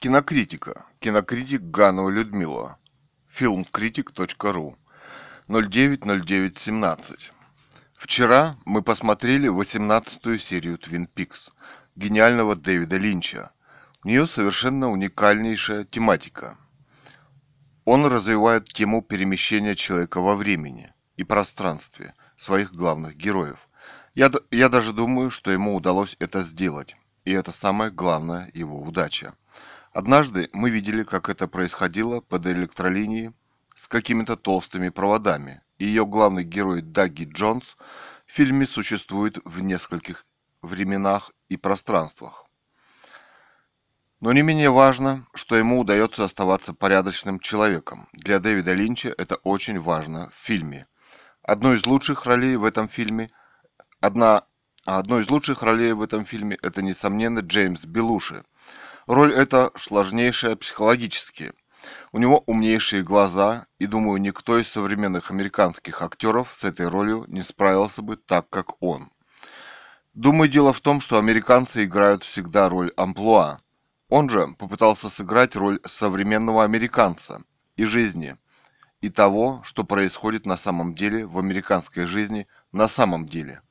Кинокритика. Кинокритик Ганова Людмила. Фильмкритик.ру. 090917. Вчера мы посмотрели 18-ю серию Twin Peaks гениального Дэвида Линча. У нее совершенно уникальнейшая тематика. Он развивает тему перемещения человека во времени и пространстве своих главных героев. Я, я даже думаю, что ему удалось это сделать. И это самая главная его удача. Однажды мы видели, как это происходило под электролинией с какими-то толстыми проводами. Ее главный герой Даги Джонс в фильме существует в нескольких временах и пространствах. Но не менее важно, что ему удается оставаться порядочным человеком. Для Дэвида Линча это очень важно в фильме. Одной из лучших ролей в этом фильме одна одной из лучших ролей в этом фильме это несомненно Джеймс Белуши – Роль эта сложнейшая психологически. У него умнейшие глаза, и думаю, никто из современных американских актеров с этой ролью не справился бы так, как он. Думаю, дело в том, что американцы играют всегда роль амплуа. Он же попытался сыграть роль современного американца и жизни, и того, что происходит на самом деле в американской жизни на самом деле –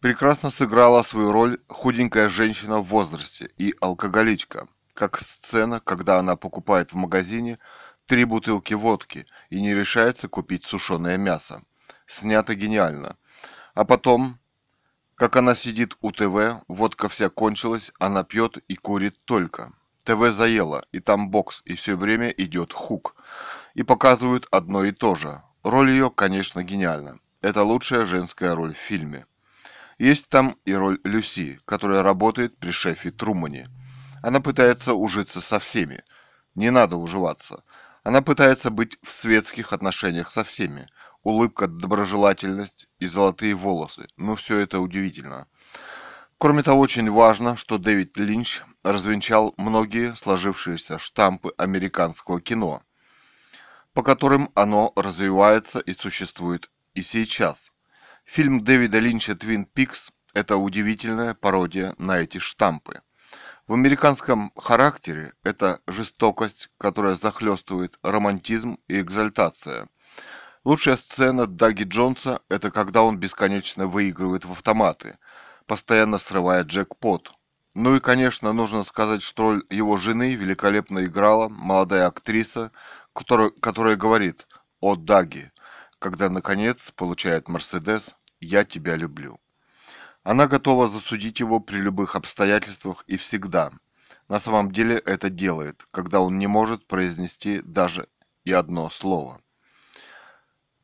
прекрасно сыграла свою роль худенькая женщина в возрасте и алкоголичка, как сцена, когда она покупает в магазине три бутылки водки и не решается купить сушеное мясо. Снято гениально. А потом, как она сидит у ТВ, водка вся кончилась, она пьет и курит только. ТВ заело, и там бокс, и все время идет хук. И показывают одно и то же. Роль ее, конечно, гениальна. Это лучшая женская роль в фильме. Есть там и роль Люси, которая работает при шефе Трумане. Она пытается ужиться со всеми. Не надо уживаться. Она пытается быть в светских отношениях со всеми. Улыбка, доброжелательность и золотые волосы. Ну, все это удивительно. Кроме того, очень важно, что Дэвид Линч развенчал многие сложившиеся штампы американского кино, по которым оно развивается и существует и сейчас. Фильм Дэвида Линча «Твин Пикс» – это удивительная пародия на эти штампы. В американском характере это жестокость, которая захлестывает романтизм и экзальтация. Лучшая сцена Даги Джонса – это когда он бесконечно выигрывает в автоматы, постоянно срывая джекпот. Ну и, конечно, нужно сказать, что роль его жены великолепно играла молодая актриса, которая, которая говорит «О, Даги», когда, наконец, получает Мерседес «Я тебя люблю». Она готова засудить его при любых обстоятельствах и всегда. На самом деле это делает, когда он не может произнести даже и одно слово.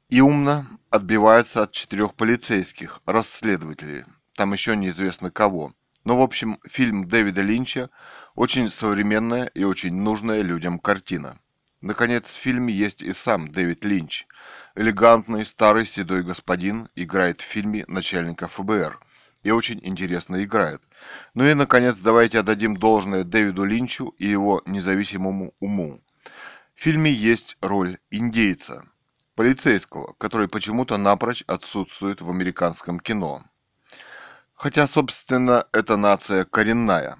И умно отбивается от четырех полицейских, расследователей, там еще неизвестно кого. Но, в общем, фильм Дэвида Линча очень современная и очень нужная людям картина. Наконец, в фильме есть и сам Дэвид Линч. Элегантный старый седой господин играет в фильме начальника ФБР. И очень интересно играет. Ну и, наконец, давайте отдадим должное Дэвиду Линчу и его независимому уму. В фильме есть роль индейца, полицейского, который почему-то напрочь отсутствует в американском кино. Хотя, собственно, эта нация коренная.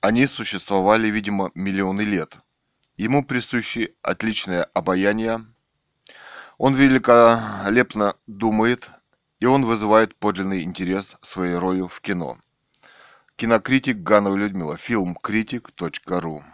Они существовали, видимо, миллионы лет – Ему присущи отличное обаяние. Он великолепно думает, и он вызывает подлинный интерес своей ролью в кино. Кинокритик Ганова Людмила. Фильмкритик.ру